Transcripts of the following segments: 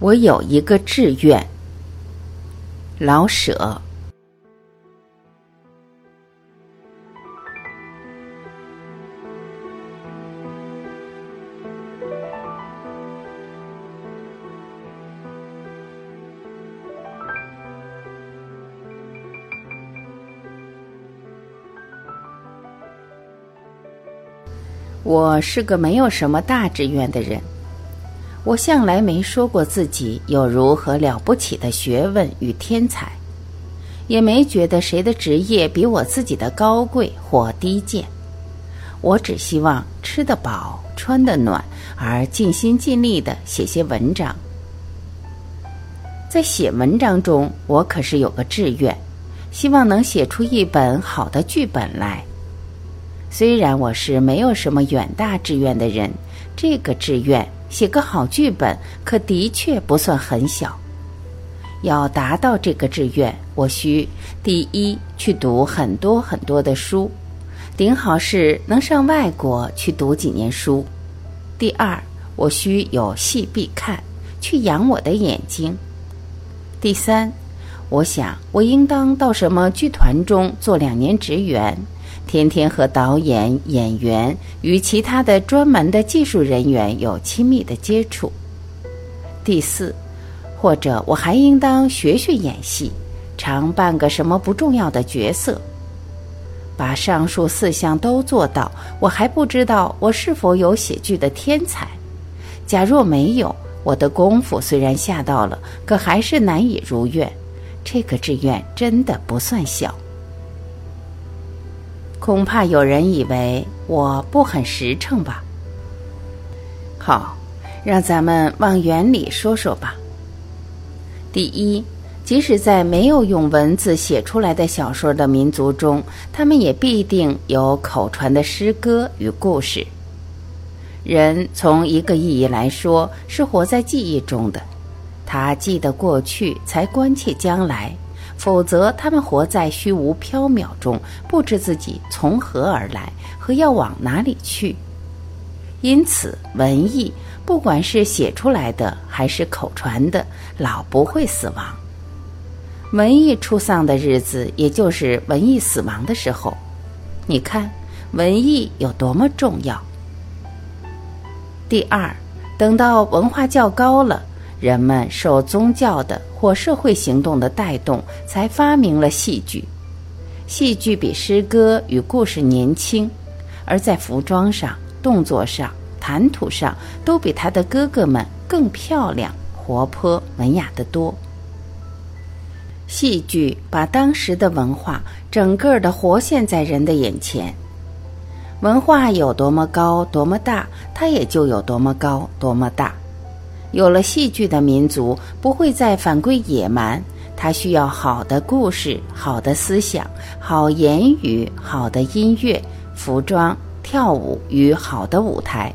我有一个志愿。老舍。我是个没有什么大志愿的人。我向来没说过自己有如何了不起的学问与天才，也没觉得谁的职业比我自己的高贵或低贱。我只希望吃得饱、穿得暖，而尽心尽力地写些文章。在写文章中，我可是有个志愿，希望能写出一本好的剧本来。虽然我是没有什么远大志愿的人，这个志愿。写个好剧本，可的确不算很小。要达到这个志愿，我需第一去读很多很多的书，顶好是能上外国去读几年书；第二，我需有戏必看，去养我的眼睛；第三，我想我应当到什么剧团中做两年职员。天天和导演、演员与其他的专门的技术人员有亲密的接触。第四，或者我还应当学学演戏，常扮个什么不重要的角色。把上述四项都做到，我还不知道我是否有写剧的天才。假若没有，我的功夫虽然下到了，可还是难以如愿。这个志愿真的不算小。恐怕有人以为我不很实诚吧？好，让咱们往原理说说吧。第一，即使在没有用文字写出来的小说的民族中，他们也必定有口传的诗歌与故事。人从一个意义来说，是活在记忆中的，他记得过去，才关切将来。否则，他们活在虚无缥缈中，不知自己从何而来和要往哪里去。因此，文艺不管是写出来的还是口传的，老不会死亡。文艺出丧的日子，也就是文艺死亡的时候。你看，文艺有多么重要。第二，等到文化较高了。人们受宗教的或社会行动的带动，才发明了戏剧。戏剧比诗歌与故事年轻，而在服装上、动作上、谈吐上，都比他的哥哥们更漂亮、活泼、文雅得多。戏剧把当时的文化整个的活现在人的眼前。文化有多么高、多么大，它也就有多么高、多么大。有了戏剧的民族不会再反归野蛮，它需要好的故事、好的思想、好言语、好的音乐、服装、跳舞与好的舞台。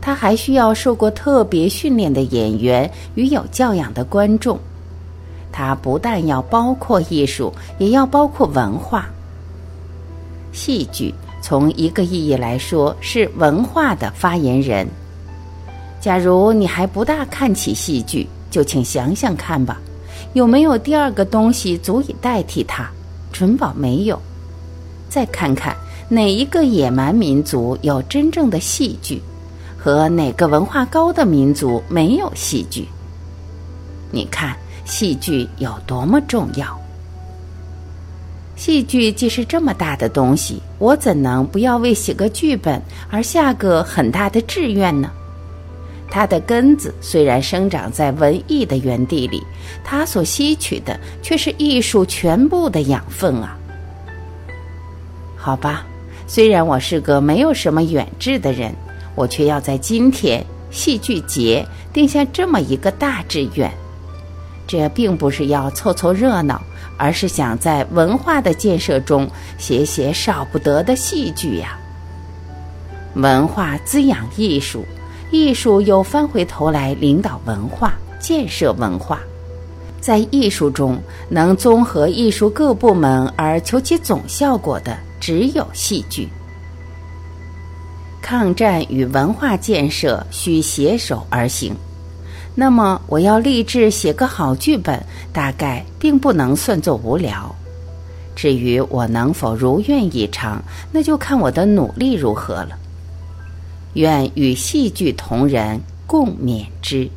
它还需要受过特别训练的演员与有教养的观众。它不但要包括艺术，也要包括文化。戏剧从一个意义来说是文化的发言人。假如你还不大看起戏剧，就请想想看吧，有没有第二个东西足以代替它？准保没有。再看看哪一个野蛮民族有真正的戏剧，和哪个文化高的民族没有戏剧？你看戏剧有多么重要。戏剧既是这么大的东西，我怎能不要为写个剧本而下个很大的志愿呢？它的根子虽然生长在文艺的园地里，它所吸取的却是艺术全部的养分啊！好吧，虽然我是个没有什么远志的人，我却要在今天戏剧节定下这么一个大志愿。这并不是要凑凑热闹，而是想在文化的建设中写写少不得的戏剧呀。文化滋养艺术。艺术又翻回头来领导文化、建设文化，在艺术中能综合艺术各部门而求其总效果的，只有戏剧。抗战与文化建设需携手而行，那么我要立志写个好剧本，大概并不能算作无聊。至于我能否如愿以偿，那就看我的努力如何了。愿与戏剧同仁共勉之。